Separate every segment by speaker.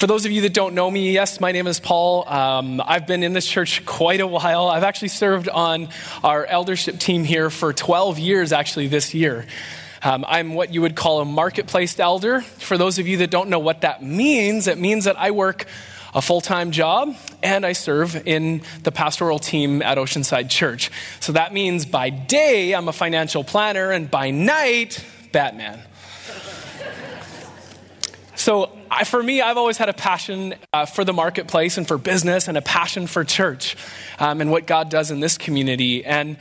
Speaker 1: For those of you that don't know me, yes, my name is Paul. Um, I've been in this church quite a while. I've actually served on our eldership team here for 12 years, actually, this year. Um, I'm what you would call a marketplace elder. For those of you that don't know what that means, it means that I work a full time job and I serve in the pastoral team at Oceanside Church. So that means by day, I'm a financial planner, and by night, Batman. So, I, for me, I've always had a passion uh, for the marketplace and for business and a passion for church um, and what God does in this community. And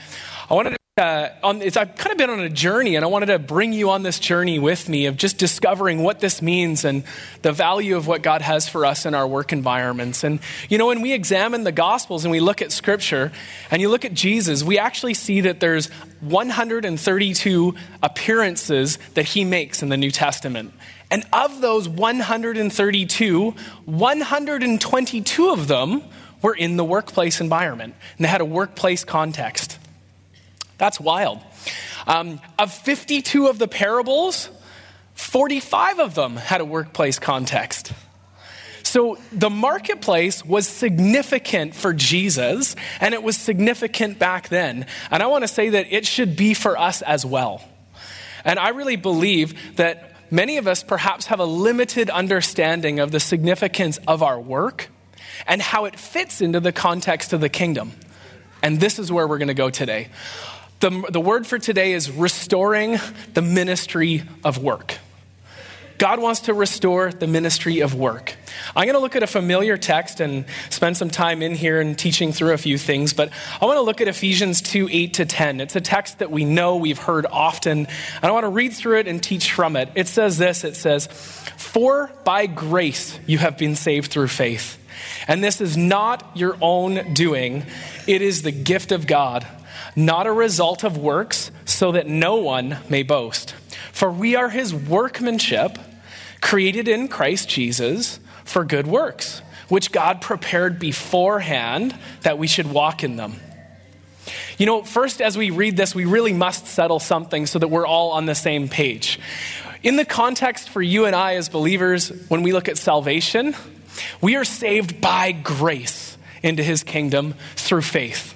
Speaker 1: I wanted to uh, on, I've kind of been on a journey, and I wanted to bring you on this journey with me of just discovering what this means and the value of what God has for us in our work environments. And, you know, when we examine the Gospels and we look at Scripture and you look at Jesus, we actually see that there's 132 appearances that he makes in the New Testament. And of those 132, 122 of them were in the workplace environment, and they had a workplace context. That's wild. Um, of 52 of the parables, 45 of them had a workplace context. So the marketplace was significant for Jesus, and it was significant back then. And I want to say that it should be for us as well. And I really believe that many of us perhaps have a limited understanding of the significance of our work and how it fits into the context of the kingdom. And this is where we're going to go today. The, the word for today is restoring the ministry of work. God wants to restore the ministry of work. I'm going to look at a familiar text and spend some time in here and teaching through a few things, but I want to look at Ephesians 2 8 to 10. It's a text that we know, we've heard often, and I want to read through it and teach from it. It says this it says, For by grace you have been saved through faith. And this is not your own doing, it is the gift of God not a result of works, so that no one may boast. For we are his workmanship, created in Christ Jesus for good works, which God prepared beforehand that we should walk in them. You know, first, as we read this, we really must settle something so that we're all on the same page. In the context for you and I as believers, when we look at salvation, we are saved by grace into his kingdom through faith.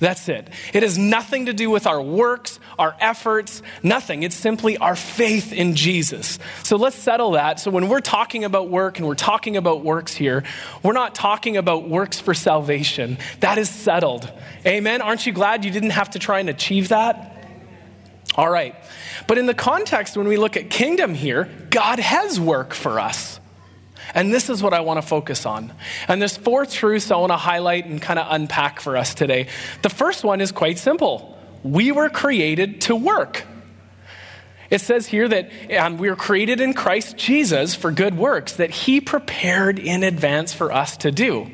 Speaker 1: That's it. It has nothing to do with our works, our efforts, nothing. It's simply our faith in Jesus. So let's settle that. So when we're talking about work and we're talking about works here, we're not talking about works for salvation. That is settled. Amen. Aren't you glad you didn't have to try and achieve that? All right. But in the context, when we look at kingdom here, God has work for us. And this is what I want to focus on. And there's four truths I want to highlight and kind of unpack for us today. The first one is quite simple we were created to work. It says here that um, we were created in Christ Jesus for good works that He prepared in advance for us to do.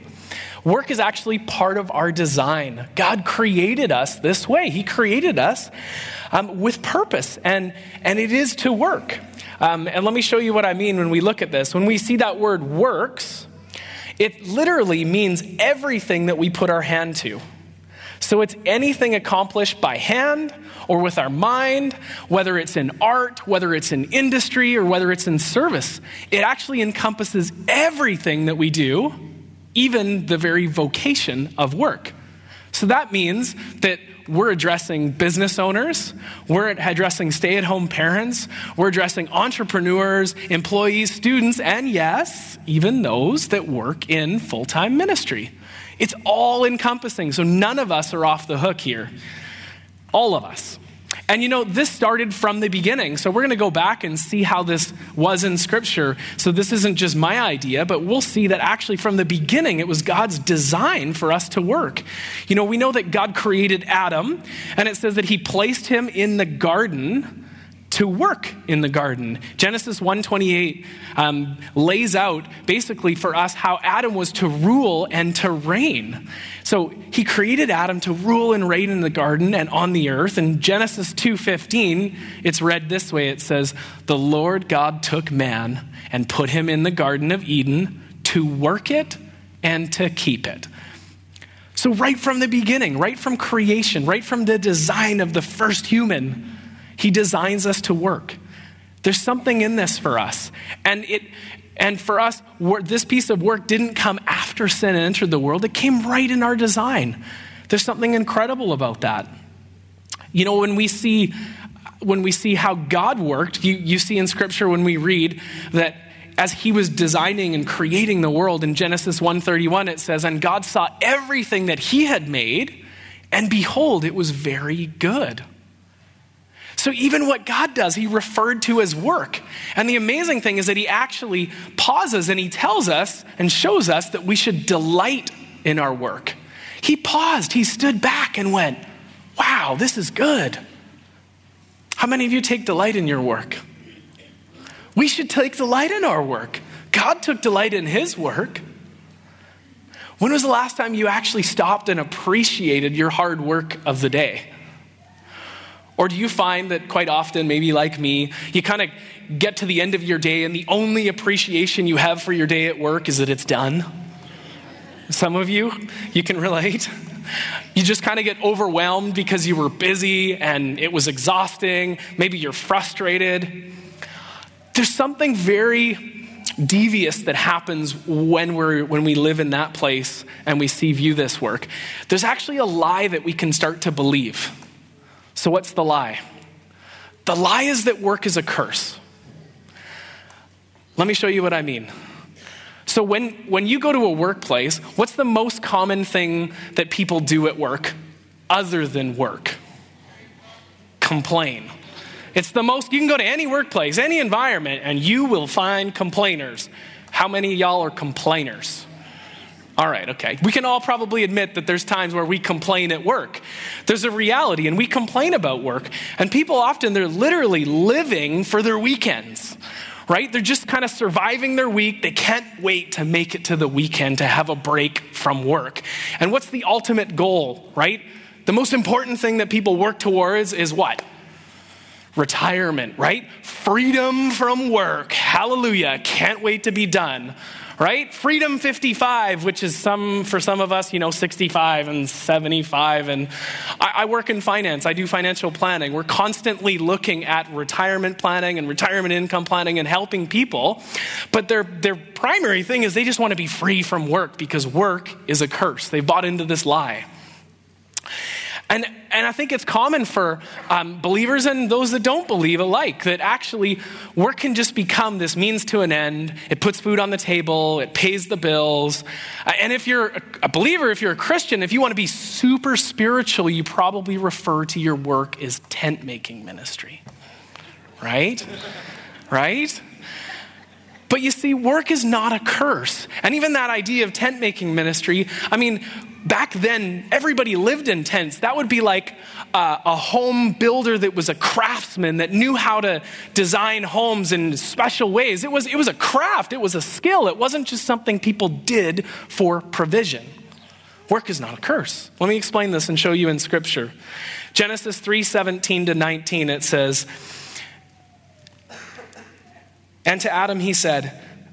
Speaker 1: Work is actually part of our design. God created us this way. He created us um, with purpose, and, and it is to work. Um, and let me show you what I mean when we look at this. When we see that word works, it literally means everything that we put our hand to. So it's anything accomplished by hand or with our mind, whether it's in art, whether it's in industry, or whether it's in service. It actually encompasses everything that we do, even the very vocation of work. So that means that we're addressing business owners, we're addressing stay at home parents, we're addressing entrepreneurs, employees, students, and yes, even those that work in full time ministry. It's all encompassing, so none of us are off the hook here. All of us. And you know, this started from the beginning. So we're going to go back and see how this was in Scripture. So this isn't just my idea, but we'll see that actually from the beginning, it was God's design for us to work. You know, we know that God created Adam, and it says that he placed him in the garden to work in the garden. Genesis 1:28 um, lays out basically for us how Adam was to rule and to reign. So he created Adam to rule and reign in the garden and on the earth. In Genesis 2:15, it's read this way. It says, "The Lord God took man and put him in the garden of Eden to work it and to keep it." So right from the beginning, right from creation, right from the design of the first human, he designs us to work. There's something in this for us. And it And for us, this piece of work didn't come after sin and entered the world, it came right in our design. There's something incredible about that. You know, when we see when we see how God worked, you, you see in Scripture when we read that as he was designing and creating the world in Genesis 1:31 it says and God saw everything that he had made and behold it was very good. So even what God does he referred to as work. And the amazing thing is that he actually pauses and he tells us and shows us that we should delight in our work. He paused, he stood back and went, "Wow, this is good." How many of you take delight in your work? We should take delight in our work. God took delight in his work. When was the last time you actually stopped and appreciated your hard work of the day? Or do you find that quite often, maybe like me, you kind of get to the end of your day and the only appreciation you have for your day at work is that it's done? Some of you, you can relate. You just kind of get overwhelmed because you were busy and it was exhausting. Maybe you're frustrated. There's something very devious that happens when, we're, when we live in that place and we see view this work. There's actually a lie that we can start to believe. So, what's the lie? The lie is that work is a curse. Let me show you what I mean. So, when, when you go to a workplace, what's the most common thing that people do at work other than work? Complain. It's the most, you can go to any workplace, any environment, and you will find complainers. How many y'all are complainers? All right, okay. We can all probably admit that there's times where we complain at work. There's a reality, and we complain about work. And people often, they're literally living for their weekends right? They're just kind of surviving their week. They can't wait to make it to the weekend to have a break from work. And what's the ultimate goal, right? The most important thing that people work towards is what? Retirement, right? Freedom from work. Hallelujah. Can't wait to be done right? Freedom 55, which is some, for some of us, you know, 65 and 75. And I, I, work in finance, I do financial planning. We're constantly looking at retirement planning and retirement income planning and helping people. But their, their primary thing is they just want to be free from work because work is a curse. They bought into this lie. And, and I think it's common for um, believers and those that don't believe alike that actually work can just become this means to an end. It puts food on the table, it pays the bills. Uh, and if you're a believer, if you're a Christian, if you want to be super spiritual, you probably refer to your work as tent making ministry. Right? Right? But you see, work is not a curse. And even that idea of tent making ministry, I mean, back then, everybody lived in tents. That would be like uh, a home builder that was a craftsman that knew how to design homes in special ways. It was, it was a craft, it was a skill. It wasn't just something people did for provision. Work is not a curse. Let me explain this and show you in Scripture. Genesis 3 17 to 19, it says, and to Adam he said,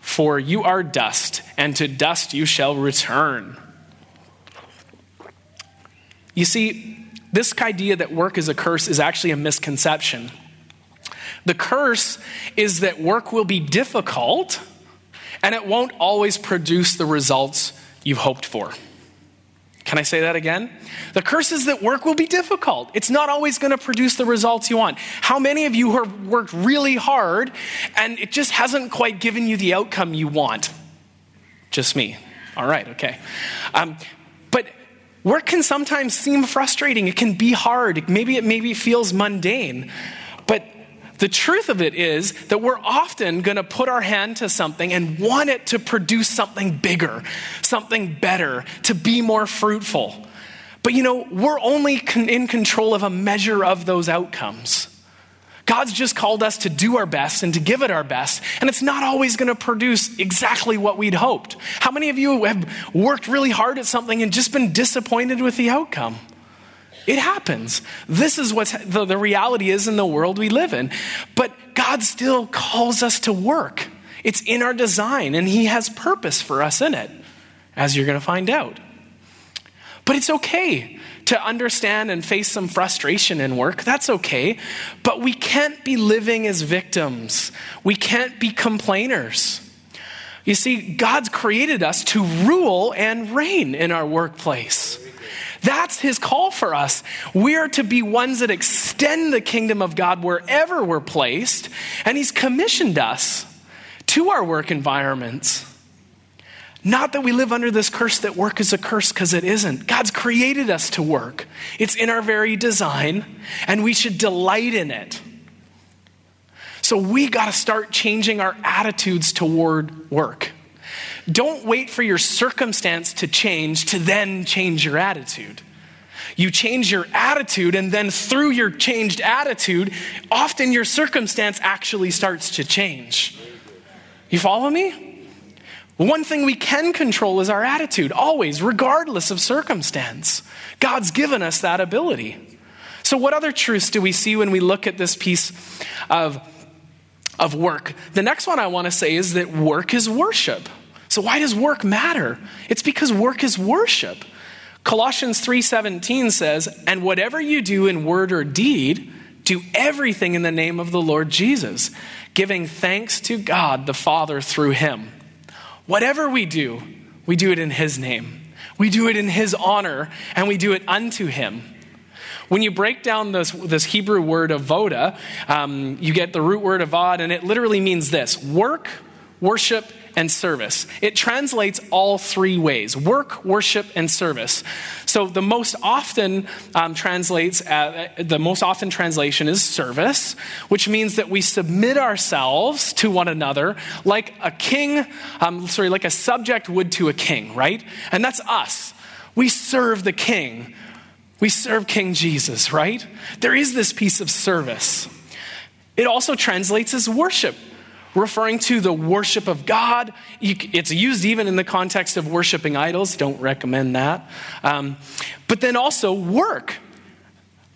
Speaker 1: for you are dust, and to dust you shall return. You see, this idea that work is a curse is actually a misconception. The curse is that work will be difficult and it won't always produce the results you've hoped for. Can I say that again? The curse is that work will be difficult. It's not always going to produce the results you want. How many of you have worked really hard and it just hasn't quite given you the outcome you want? Just me. All right, okay. Um, but work can sometimes seem frustrating. It can be hard. Maybe it maybe feels mundane. The truth of it is that we're often going to put our hand to something and want it to produce something bigger, something better, to be more fruitful. But you know, we're only in control of a measure of those outcomes. God's just called us to do our best and to give it our best, and it's not always going to produce exactly what we'd hoped. How many of you have worked really hard at something and just been disappointed with the outcome? It happens. This is what the, the reality is in the world we live in. But God still calls us to work. It's in our design, and He has purpose for us in it, as you're going to find out. But it's okay to understand and face some frustration in work. That's okay. But we can't be living as victims, we can't be complainers. You see, God's created us to rule and reign in our workplace. That's his call for us. We are to be ones that extend the kingdom of God wherever we're placed, and he's commissioned us to our work environments. Not that we live under this curse that work is a curse, because it isn't. God's created us to work, it's in our very design, and we should delight in it. So we got to start changing our attitudes toward work. Don't wait for your circumstance to change to then change your attitude. You change your attitude, and then through your changed attitude, often your circumstance actually starts to change. You follow me? One thing we can control is our attitude, always, regardless of circumstance. God's given us that ability. So, what other truths do we see when we look at this piece of, of work? The next one I want to say is that work is worship. So, why does work matter? It's because work is worship. Colossians 3:17 says, "And whatever you do in word or deed, do everything in the name of the Lord Jesus." giving thanks to God the Father through him. Whatever we do, we do it in his name. We do it in his honor, and we do it unto him. When you break down this, this Hebrew word avoda, um, you get the root word avad, and it literally means this work, worship, and service. It translates all three ways work, worship, and service. So the most often um, translates, uh, the most often translation is service, which means that we submit ourselves to one another like a king, um, sorry, like a subject would to a king, right? And that's us. We serve the king. We serve King Jesus, right? There is this piece of service. It also translates as worship referring to the worship of God. It's used even in the context of worshiping idols. Don't recommend that. Um, but then also work,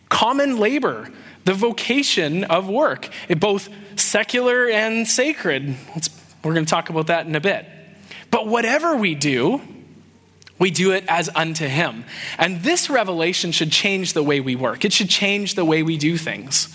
Speaker 1: common labor, the vocation of work, both secular and sacred. we're going to talk about that in a bit. But whatever we do, we do it as unto Him. And this revelation should change the way we work, it should change the way we do things.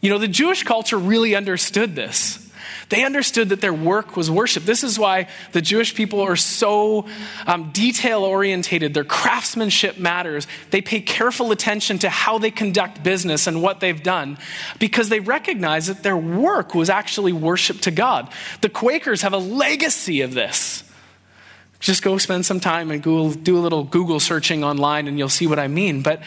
Speaker 1: You know, the Jewish culture really understood this. They understood that their work was worship. This is why the Jewish people are so um, detail orientated. Their craftsmanship matters. They pay careful attention to how they conduct business and what they've done because they recognize that their work was actually worship to God. The Quakers have a legacy of this. Just go spend some time and Google, do a little Google searching online and you'll see what I mean. But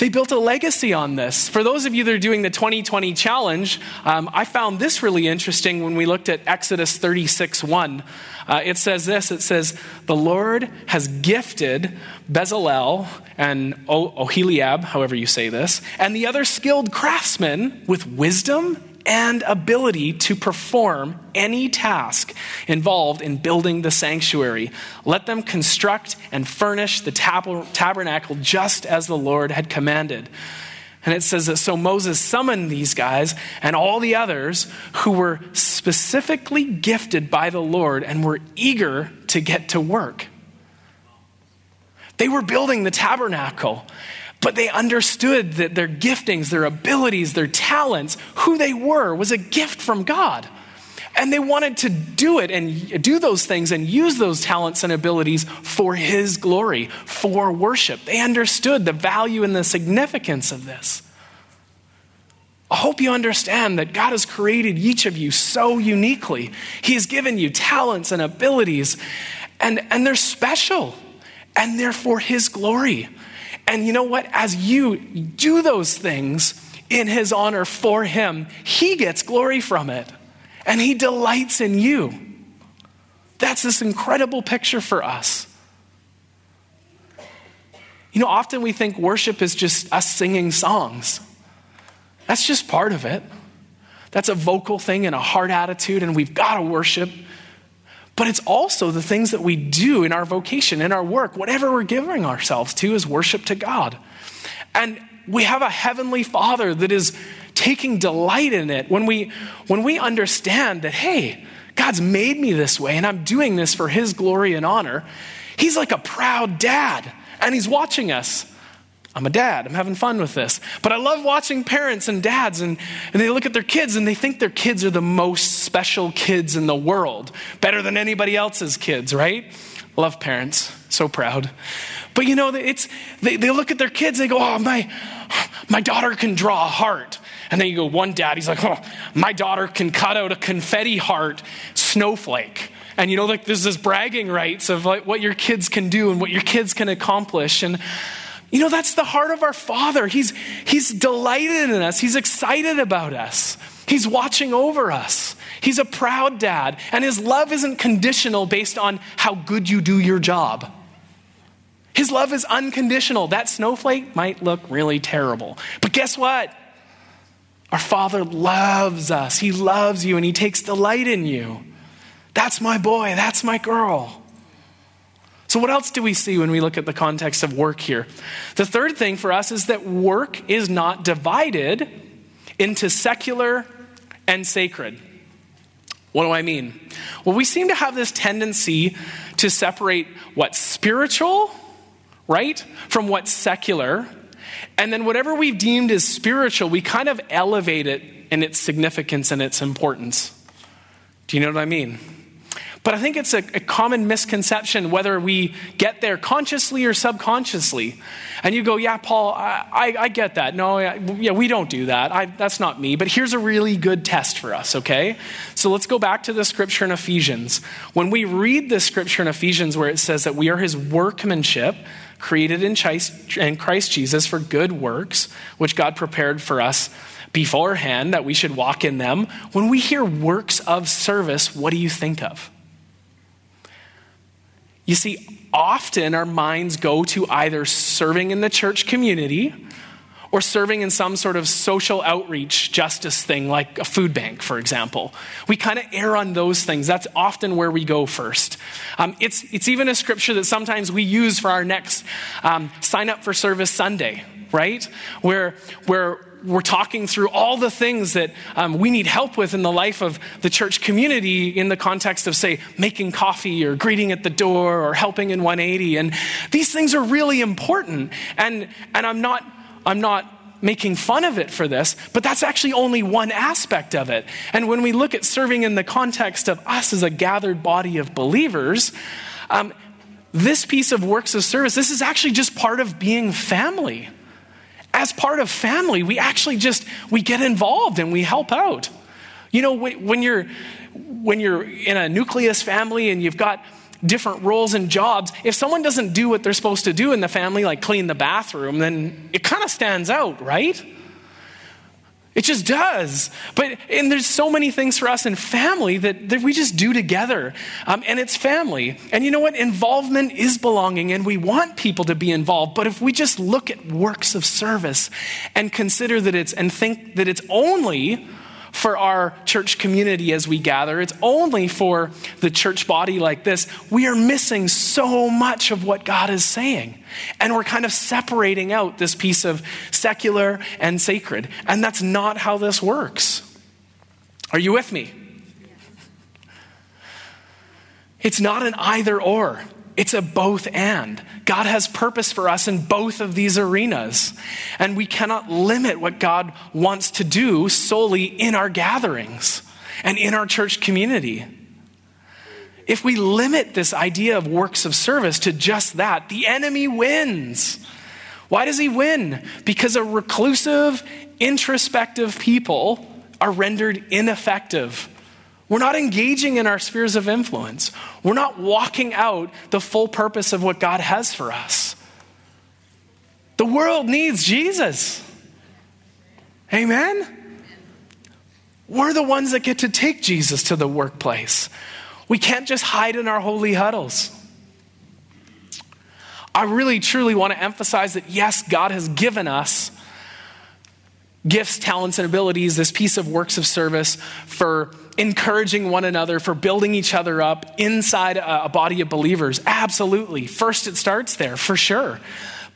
Speaker 1: they built a legacy on this. For those of you that are doing the 2020 challenge, um, I found this really interesting when we looked at Exodus 36 1. Uh, it says this it says, The Lord has gifted Bezalel and Oholiab, however you say this, and the other skilled craftsmen with wisdom and ability to perform any task involved in building the sanctuary. Let them construct and furnish the tab- tabernacle just as the Lord had commanded. And it says that so Moses summoned these guys and all the others who were specifically gifted by the Lord and were eager to get to work. They were building the tabernacle. But they understood that their giftings, their abilities, their talents, who they were, was a gift from God. And they wanted to do it and do those things and use those talents and abilities for His glory, for worship. They understood the value and the significance of this. I hope you understand that God has created each of you so uniquely. He has given you talents and abilities, and, and they're special, and they're for His glory. And you know what? As you do those things in his honor for him, he gets glory from it. And he delights in you. That's this incredible picture for us. You know, often we think worship is just us singing songs. That's just part of it. That's a vocal thing and a heart attitude, and we've got to worship. But it's also the things that we do in our vocation, in our work, whatever we're giving ourselves to is worship to God. And we have a heavenly Father that is taking delight in it when we when we understand that hey, God's made me this way and I'm doing this for his glory and honor. He's like a proud dad and he's watching us. I'm a dad. I'm having fun with this. But I love watching parents and dads, and, and they look at their kids and they think their kids are the most special kids in the world, better than anybody else's kids, right? Love parents. So proud. But you know, it's, they, they look at their kids, they go, oh, my, my daughter can draw a heart. And then you go, one dad, he's like, oh, my daughter can cut out a confetti heart snowflake. And you know, like there's this bragging rights of like what your kids can do and what your kids can accomplish. And you know, that's the heart of our Father. He's, he's delighted in us, He's excited about us, He's watching over us. He's a proud dad, and His love isn't conditional based on how good you do your job. His love is unconditional. That snowflake might look really terrible. But guess what? Our Father loves us. He loves you and He takes delight in you. That's my boy. That's my girl. So, what else do we see when we look at the context of work here? The third thing for us is that work is not divided into secular and sacred. What do I mean? Well, we seem to have this tendency to separate what's spiritual, right, from what's secular. And then whatever we've deemed as spiritual, we kind of elevate it in its significance and its importance. Do you know what I mean? But I think it's a, a, common misconception whether we get there consciously or subconsciously. And you go, yeah, Paul, I, I, I get that. No, I, yeah, we don't do that. I, that's not me. But here's a really good test for us, okay? So let's go back to the scripture in Ephesians. When we read the scripture in Ephesians where it says that we are his workmanship, created in Christ Jesus for good works, which God prepared for us beforehand that we should walk in them, when we hear works of service, what do you think of? You see, often our minds go to either serving in the church community or serving in some sort of social outreach justice thing, like a food bank, for example. We kind of err on those things. That's often where we go first. Um, it's, it's even a scripture that sometimes we use for our next um, sign up for service Sunday, right? Where, where we're talking through all the things that um, we need help with in the life of the church community in the context of, say, making coffee or greeting at the door or helping in 180. And these things are really important. And, and I'm not, I'm not making fun of it for this, but that's actually only one aspect of it. And when we look at serving in the context of us as a gathered body of believers, um, this piece of works of service, this is actually just part of being family as part of family, we actually just we get involved and we help out. You know, when you're when you're in a nucleus family and you've got different roles and jobs, if someone doesn't do what they're supposed to do in the family, like clean the bathroom, then it kind of stands out, right? It just does. But, and there's so many things for us in family that, that we just do together. Um, and it's family. And you know what? Involvement is belonging, and we want people to be involved. But if we just look at works of service and consider that it's, and think that it's only for our church community as we gather, it's only for the church body like this, we are missing so much of what God is saying. And we're kind of separating out this piece of secular and sacred. And that's not how this works. Are you with me? It's not an either or. It's a both and. God has purpose for us in both of these arenas. And we cannot limit what God wants to do solely in our gatherings and in our church community. If we limit this idea of works of service to just that, the enemy wins. Why does he win? Because a reclusive, introspective people are rendered ineffective we're not engaging in our spheres of influence. We're not walking out the full purpose of what God has for us. The world needs Jesus. Amen? We're the ones that get to take Jesus to the workplace. We can't just hide in our holy huddles. I really, truly want to emphasize that yes, God has given us gifts, talents, and abilities, this piece of works of service for encouraging one another, for building each other up inside a, body of believers. Absolutely. First, it starts there, for sure.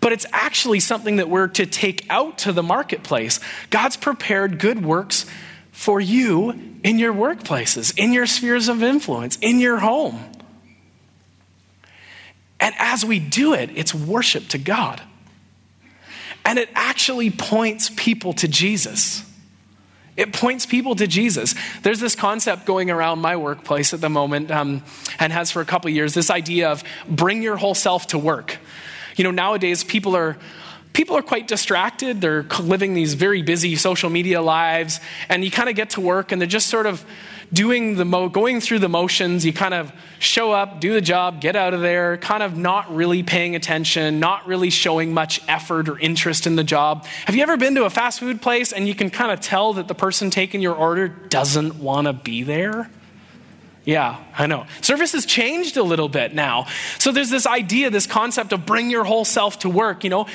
Speaker 1: But it's actually something that we're to take out to the marketplace. God's prepared good works for you in your workplaces, in your spheres of influence, in your home. And as we do it, it's worship to God. And it actually points people to Jesus. It points people to Jesus. There's this concept going around my workplace at the moment um, and has for a couple years this idea of bring your whole self to work. You know, nowadays people are people are quite distracted. They're living these very busy social media lives, and you kind of get to work and they're just sort of doing the mo- going through the motions. You kind of show up, do the job, get out of there, kind of not really paying attention, not really showing much effort or interest in the job. Have you ever been to a fast food place and you can kind of tell that the person taking your order doesn't want to be there? Yeah, I know. Service has changed a little bit now. So there's this idea, this concept of bring your whole self to work, you know.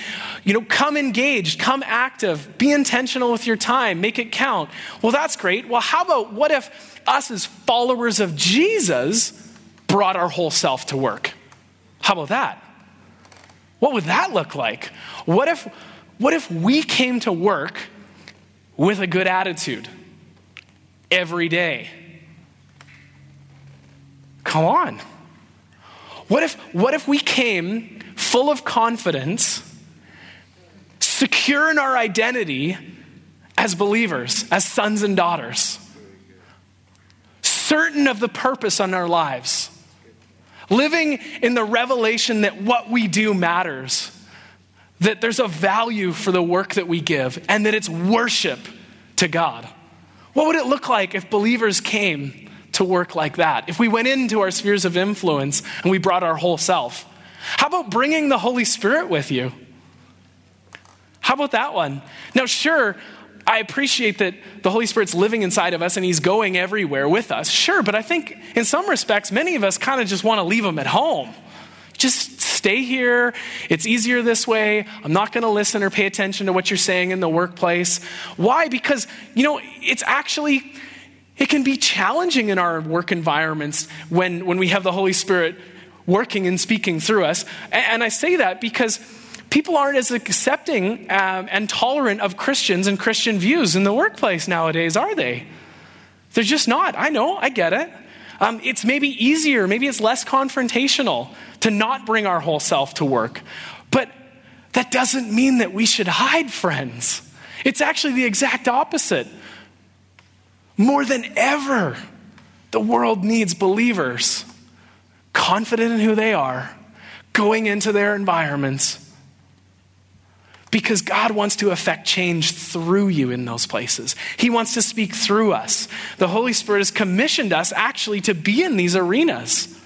Speaker 1: You know, come engaged, come active, be intentional with your time, make it count. Well, that's great. Well, how about what if us as followers of Jesus brought our whole self to work? How about that? What would that look like? What if what if we came to work with a good attitude every day? Come on. What if, what if we came full of confidence, secure in our identity as believers, as sons and daughters, certain of the purpose on our lives, living in the revelation that what we do matters, that there's a value for the work that we give, and that it's worship to God? What would it look like if believers came? To work like that. If we went into our spheres of influence and we brought our whole self, how about bringing the Holy Spirit with you? How about that one? Now, sure, I appreciate that the Holy Spirit's living inside of us and He's going everywhere with us. Sure, but I think in some respects, many of us kind of just want to leave Him at home. Just stay here. It's easier this way. I'm not going to listen or pay attention to what you're saying in the workplace. Why? Because, you know, it's actually it can be challenging in our work environments when, when we have the Holy Spirit working and speaking through us. And I say that because people aren't as accepting um, and tolerant of Christians and Christian views in the workplace nowadays, are they? They're just not. I know, I get it. Um, it's maybe easier, maybe it's less confrontational to not bring our whole self to work. But that doesn't mean that we should hide, friends. It's actually the exact opposite. More than ever, the world needs believers confident in who they are, going into their environments. Because God wants to affect change through you in those places. He wants to speak through us. The Holy Spirit has commissioned us actually to be in these arenas.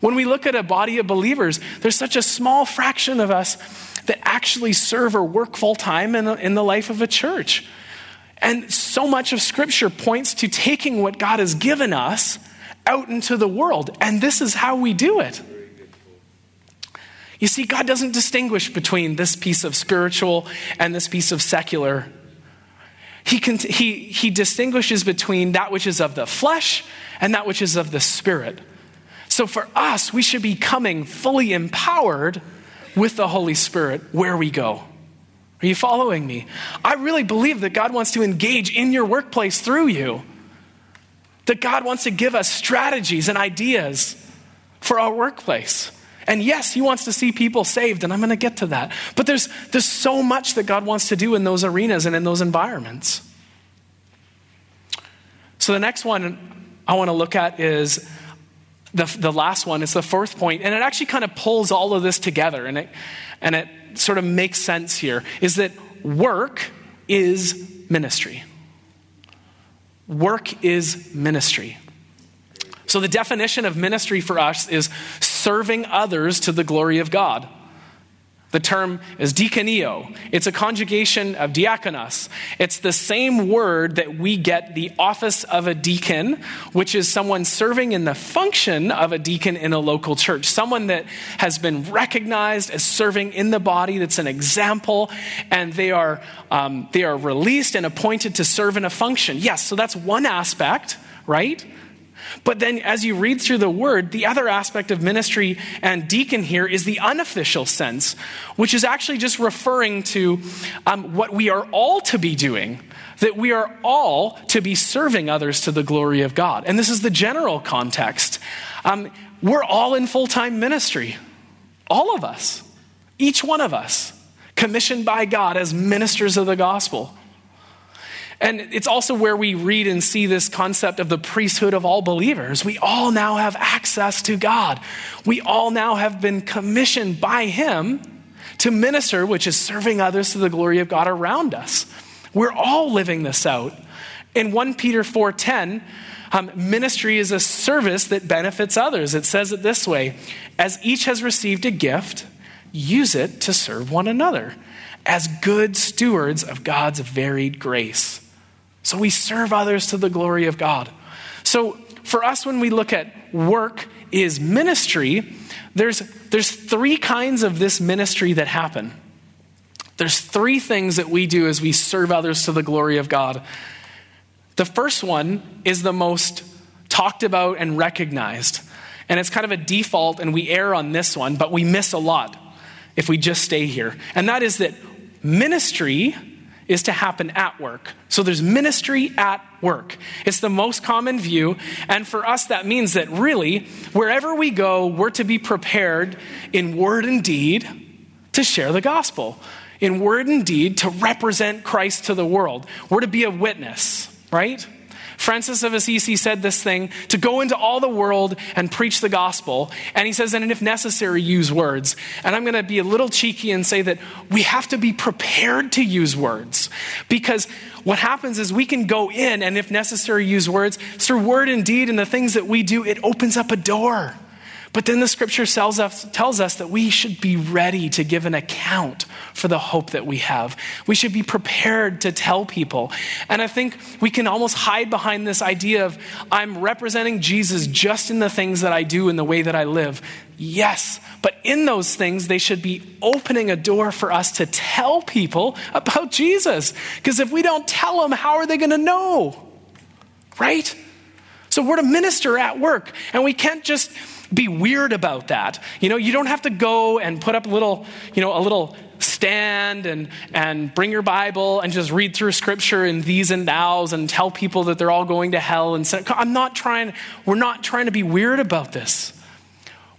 Speaker 1: When we look at a body of believers, there's such a small fraction of us that actually serve or work full time in, in the life of a church. And so much of Scripture points to taking what God has given us out into the world. And this is how we do it. You see, God doesn't distinguish between this piece of spiritual and this piece of secular. He, can, he, he distinguishes between that which is of the flesh and that which is of the spirit. So for us, we should be coming fully empowered with the Holy Spirit where we go. Are you following me? I really believe that God wants to engage in your workplace through you. That God wants to give us strategies and ideas for our workplace. And yes, He wants to see people saved, and I'm going to get to that. But there's, there's so much that God wants to do in those arenas and in those environments. So the next one I want to look at is the, the last one. It's the fourth point, and it actually kind of pulls all of this together. And it, and it sort of makes sense here is that work is ministry. Work is ministry. So, the definition of ministry for us is serving others to the glory of God. The term is diakoneo. It's a conjugation of diakonos. It's the same word that we get the office of a deacon, which is someone serving in the function of a deacon in a local church. Someone that has been recognized as serving in the body, that's an example, and they are, um, they are released and appointed to serve in a function. Yes, so that's one aspect, right? But then, as you read through the word, the other aspect of ministry and deacon here is the unofficial sense, which is actually just referring to um, what we are all to be doing, that we are all to be serving others to the glory of God. And this is the general context. Um, we're all in full time ministry, all of us, each one of us, commissioned by God as ministers of the gospel. And it's also where we read and see this concept of the priesthood of all believers. We all now have access to God. We all now have been commissioned by Him to minister, which is serving others to the glory of God around us. We're all living this out. In 1 Peter 4:10, um, ministry is a service that benefits others. It says it this way: as each has received a gift, use it to serve one another as good stewards of God's varied grace. So we serve others to the glory of God. So for us, when we look at work is ministry, there's, there's three kinds of this ministry that happen. There's three things that we do as we serve others to the glory of God. The first one is the most talked about and recognized. And it's kind of a default, and we err on this one, but we miss a lot if we just stay here. And that is that ministry is to happen at work. So there's ministry at work. It's the most common view. And for us, that means that really, wherever we go, we're to be prepared in word and deed to share the gospel, in word and deed to represent Christ to the world. We're to be a witness, right? Francis of Assisi said this thing to go into all the world and preach the gospel. And he says, and if necessary, use words. And I'm going to be a little cheeky and say that we have to be prepared to use words because what happens is we can go in and if necessary, use words. Through word and deed and the things that we do, it opens up a door. But then the scripture tells us, tells us that we should be ready to give an account for the hope that we have. We should be prepared to tell people. And I think we can almost hide behind this idea of I'm representing Jesus just in the things that I do and the way that I live. Yes, but in those things, they should be opening a door for us to tell people about Jesus. Because if we don't tell them, how are they going to know? Right? So we're to minister at work, and we can't just be weird about that. You know, you don't have to go and put up a little, you know, a little stand and, and bring your Bible and just read through scripture in these and thous and tell people that they're all going to hell. And say, I'm not trying, we're not trying to be weird about this.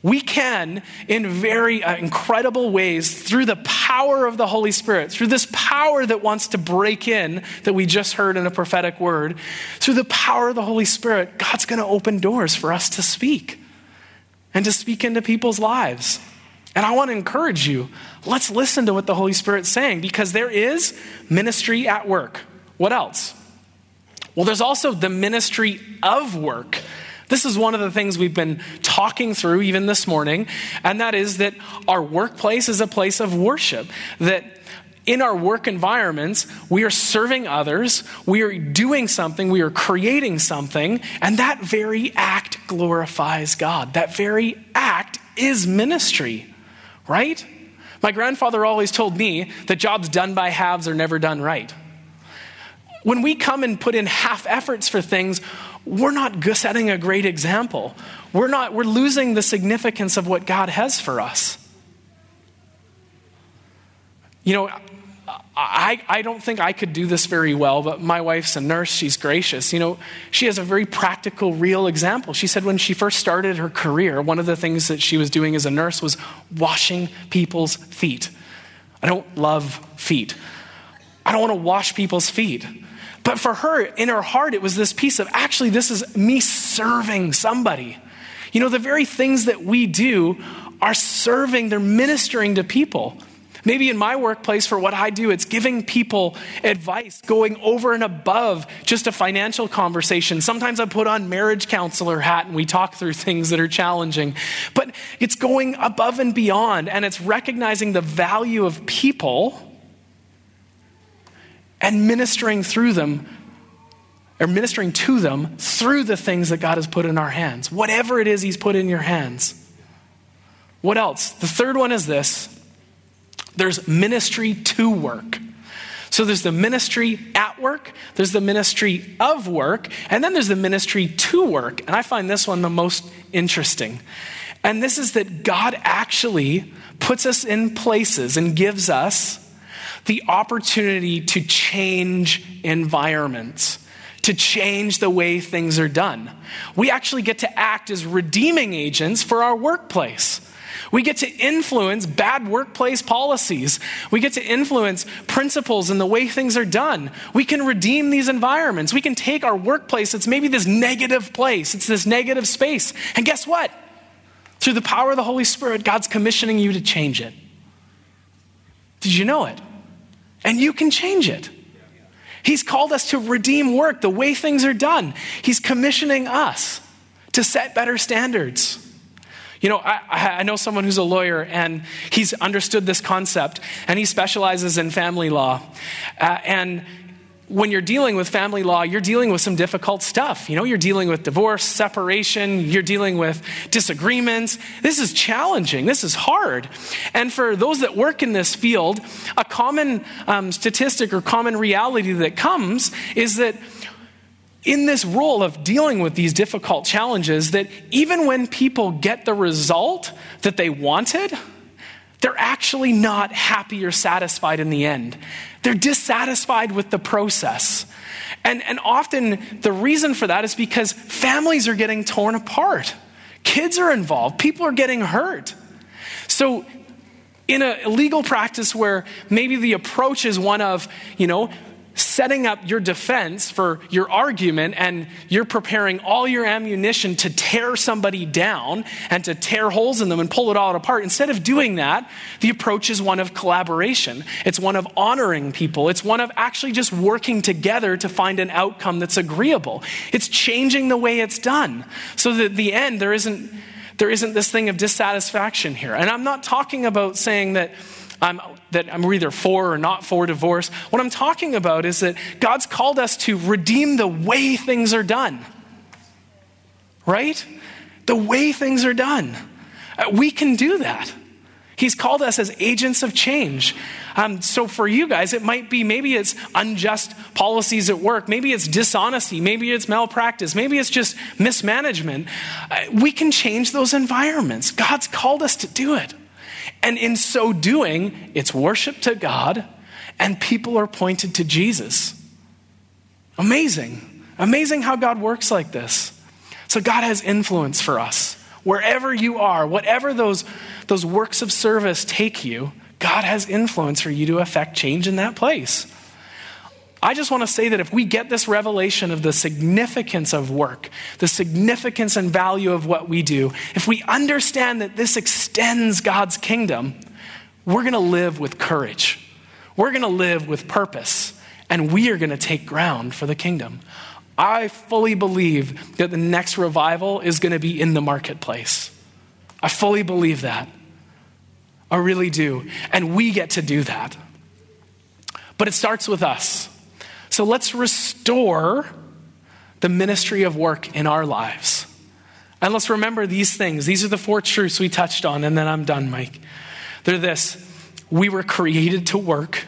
Speaker 1: We can, in very uh, incredible ways, through the power of the Holy Spirit, through this power that wants to break in, that we just heard in a prophetic word, through the power of the Holy Spirit, God's going to open doors for us to speak and to speak into people's lives. And I want to encourage you let's listen to what the Holy Spirit's saying because there is ministry at work. What else? Well, there's also the ministry of work. This is one of the things we've been talking through even this morning, and that is that our workplace is a place of worship. That in our work environments, we are serving others, we are doing something, we are creating something, and that very act glorifies God. That very act is ministry, right? My grandfather always told me that jobs done by halves are never done right. When we come and put in half efforts for things, we're not setting a great example. We're not we're losing the significance of what God has for us. You know, I, I don't think I could do this very well, but my wife's a nurse. She's gracious. You know, she has a very practical, real example. She said when she first started her career, one of the things that she was doing as a nurse was washing people's feet. I don't love feet. I don't want to wash people's feet. But for her, in her heart, it was this piece of actually, this is me serving somebody. You know, the very things that we do are serving, they're ministering to people. Maybe in my workplace, for what I do, it's giving people advice, going over and above just a financial conversation. Sometimes I put on marriage counselor hat and we talk through things that are challenging. But it's going above and beyond, and it's recognizing the value of people and ministering through them or ministering to them through the things that God has put in our hands. Whatever it is He's put in your hands. What else? The third one is this there's ministry to work. So there's the ministry at work, there's the ministry of work, and then there's the ministry to work. And I find this one the most interesting. And this is that God actually puts us in places and gives us the opportunity to change environments, to change the way things are done. We actually get to act as redeeming agents for our workplace. We get to influence bad workplace policies. We get to influence principles and the way things are done. We can redeem these environments. We can take our workplace, it's maybe this negative place, it's this negative space. And guess what? Through the power of the Holy Spirit, God's commissioning you to change it. Did you know it? And you can change it. He's called us to redeem work, the way things are done. He's commissioning us to set better standards. You know, I, I, know someone who's a lawyer and he's understood this concept and he specializes in family law. Uh, and when you're dealing with family law, you're dealing with some difficult stuff. You know, you're dealing with divorce, separation, you're dealing with disagreements. This is challenging, this is hard. And for those that work in this field, a common um, statistic or common reality that comes is that in this role of dealing with these difficult challenges that even when people get the result that they wanted, they're actually not happy or satisfied in the end. They're dissatisfied with the process. And, and often the reason for that is because families are getting torn apart, kids are involved, people are getting hurt. So, in a legal practice where maybe the approach is one of, you know, setting up your defense for your argument and you're preparing all your ammunition to tear somebody down and to tear holes in them and pull it all apart. Instead of doing that, the approach is one of collaboration. It's one of honoring people. It's one of actually just working together to find an outcome that's agreeable. It's changing the way it's done so that at the end there isn't there isn't this thing of dissatisfaction here. And I'm not talking about saying that I'm, that I'm either for or not for divorce. What I'm talking about is that God's called us to redeem the way things are done. Right? The way things are done. Uh, we can do that. He's called us as agents of change. Um, so for you guys, it might be maybe it's unjust policies at work, maybe it's dishonesty, maybe it's malpractice, maybe it's just mismanagement. Uh, we can change those environments. God's called us to do it. And in so doing, it's worship to God and people are pointed to Jesus. Amazing. Amazing how God works like this. So God has influence for us. Wherever you are, whatever those, those works of service take you, God has influence for you to affect change in that place. I just want to say that if we get this revelation of the significance of work, the significance and value of what we do, if we understand that this extends God's kingdom, we're going to live with courage. We're going to live with purpose, and we are going to take ground for the kingdom. I fully believe that the next revival is going to be in the marketplace. I fully believe that. I really do. And we get to do that. But it starts with us. So let's restore the ministry of work in our lives. And let's remember these things. These are the four truths we touched on, and then I'm done, Mike. They're this we were created to work,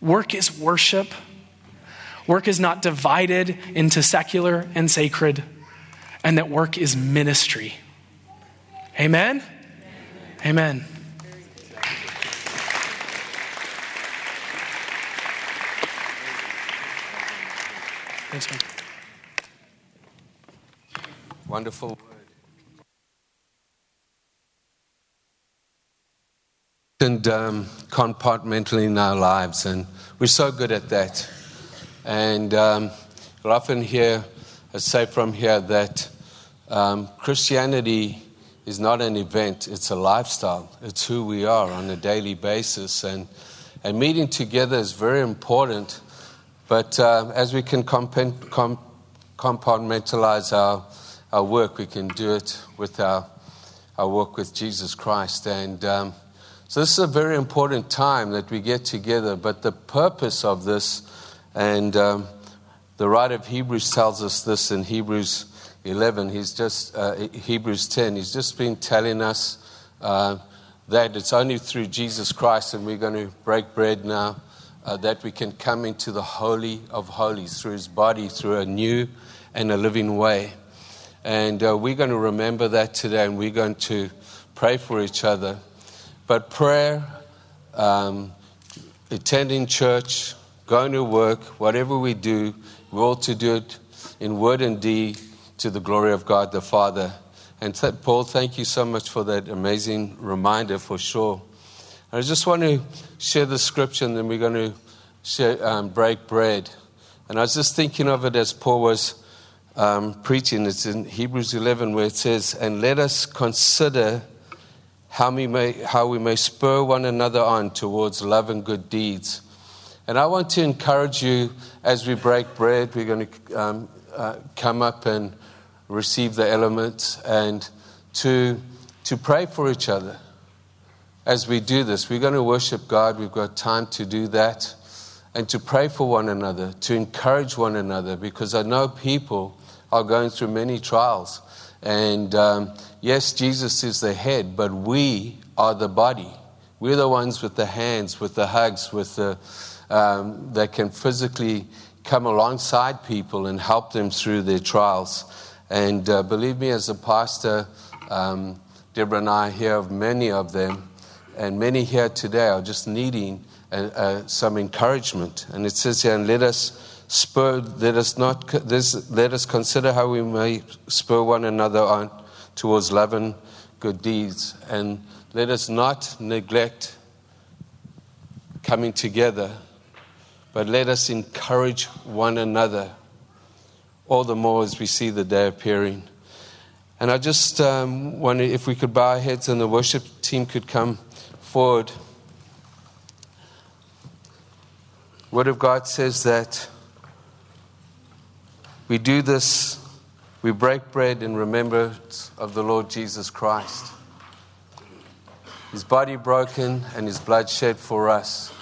Speaker 1: work is worship, work is not divided into secular and sacred, and that work is ministry. Amen? Amen. Amen. Thanks, man.
Speaker 2: Wonderful word. And um, compartmentally our lives, and we're so good at that. And um, you'll often hear us say from here that um, Christianity is not an event, it's a lifestyle. It's who we are on a daily basis. And, and meeting together is very important. But uh, as we can comp- com- compartmentalize our, our work, we can do it with our, our work with Jesus Christ. And um, so this is a very important time that we get together. But the purpose of this, and um, the writer of Hebrews tells us this in Hebrews 11, he's just, uh, Hebrews 10, he's just been telling us uh, that it's only through Jesus Christ, and we're going to break bread now, uh, that we can come into the Holy of Holies through his body, through a new and a living way. And uh, we're going to remember that today, and we're going to pray for each other. But prayer, um, attending church, going to work, whatever we do, we ought to do it in word and deed to the glory of God the Father. And th- Paul, thank you so much for that amazing reminder for sure. I just want to share the scripture and then we're going to share, um, break bread. And I was just thinking of it as Paul was um, preaching. It's in Hebrews 11 where it says, And let us consider how we, may, how we may spur one another on towards love and good deeds. And I want to encourage you as we break bread, we're going to um, uh, come up and receive the elements, and to, to pray for each other. As we do this, we're going to worship God. We've got time to do that. And to pray for one another, to encourage one another, because I know people are going through many trials. And um, yes, Jesus is the head, but we are the body. We're the ones with the hands, with the hugs, with the, um, that can physically come alongside people and help them through their trials. And uh, believe me, as a pastor, um, Deborah and I hear of many of them, and many here today are just needing uh, uh, some encouragement. And it says here, and let us spur, let us not, let us consider how we may spur one another on towards love and good deeds, and let us not neglect coming together, but let us encourage one another all the more as we see the day appearing. And I just um, wonder if we could bow our heads and the worship team could come forward. Word of God says that we do this, we break bread in remembrance of the Lord Jesus Christ. His body broken and his blood shed for us.